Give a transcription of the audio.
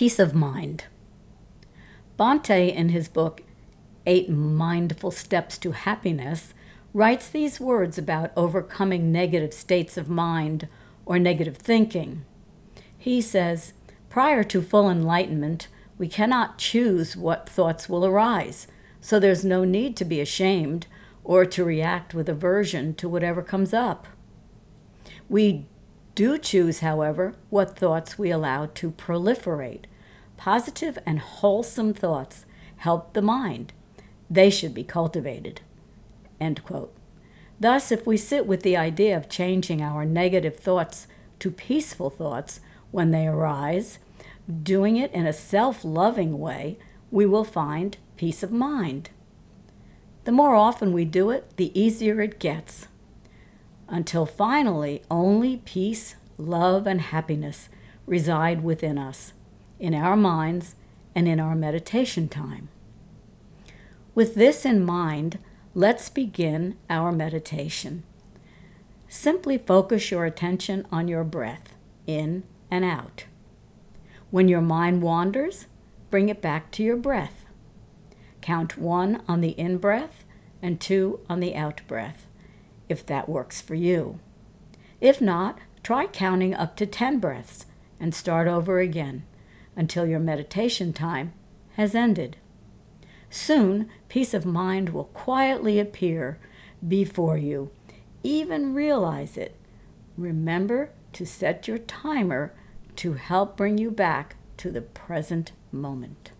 Peace of mind. Bhante, in his book Eight Mindful Steps to Happiness, writes these words about overcoming negative states of mind or negative thinking. He says, Prior to full enlightenment, we cannot choose what thoughts will arise, so there's no need to be ashamed or to react with aversion to whatever comes up. We do choose, however, what thoughts we allow to proliferate. Positive and wholesome thoughts help the mind. They should be cultivated. Thus, if we sit with the idea of changing our negative thoughts to peaceful thoughts when they arise, doing it in a self loving way, we will find peace of mind. The more often we do it, the easier it gets, until finally only peace, love, and happiness reside within us, in our minds, and in our meditation time. With this in mind, let's begin our meditation. Simply focus your attention on your breath, in and out. When your mind wanders, bring it back to your breath. Count one on the in breath and two on the out breath, if that works for you. If not, try counting up to 10 breaths and start over again until your meditation time has ended. Soon, peace of mind will quietly appear before you. Even realize it. Remember to set your timer to help bring you back to the present moment.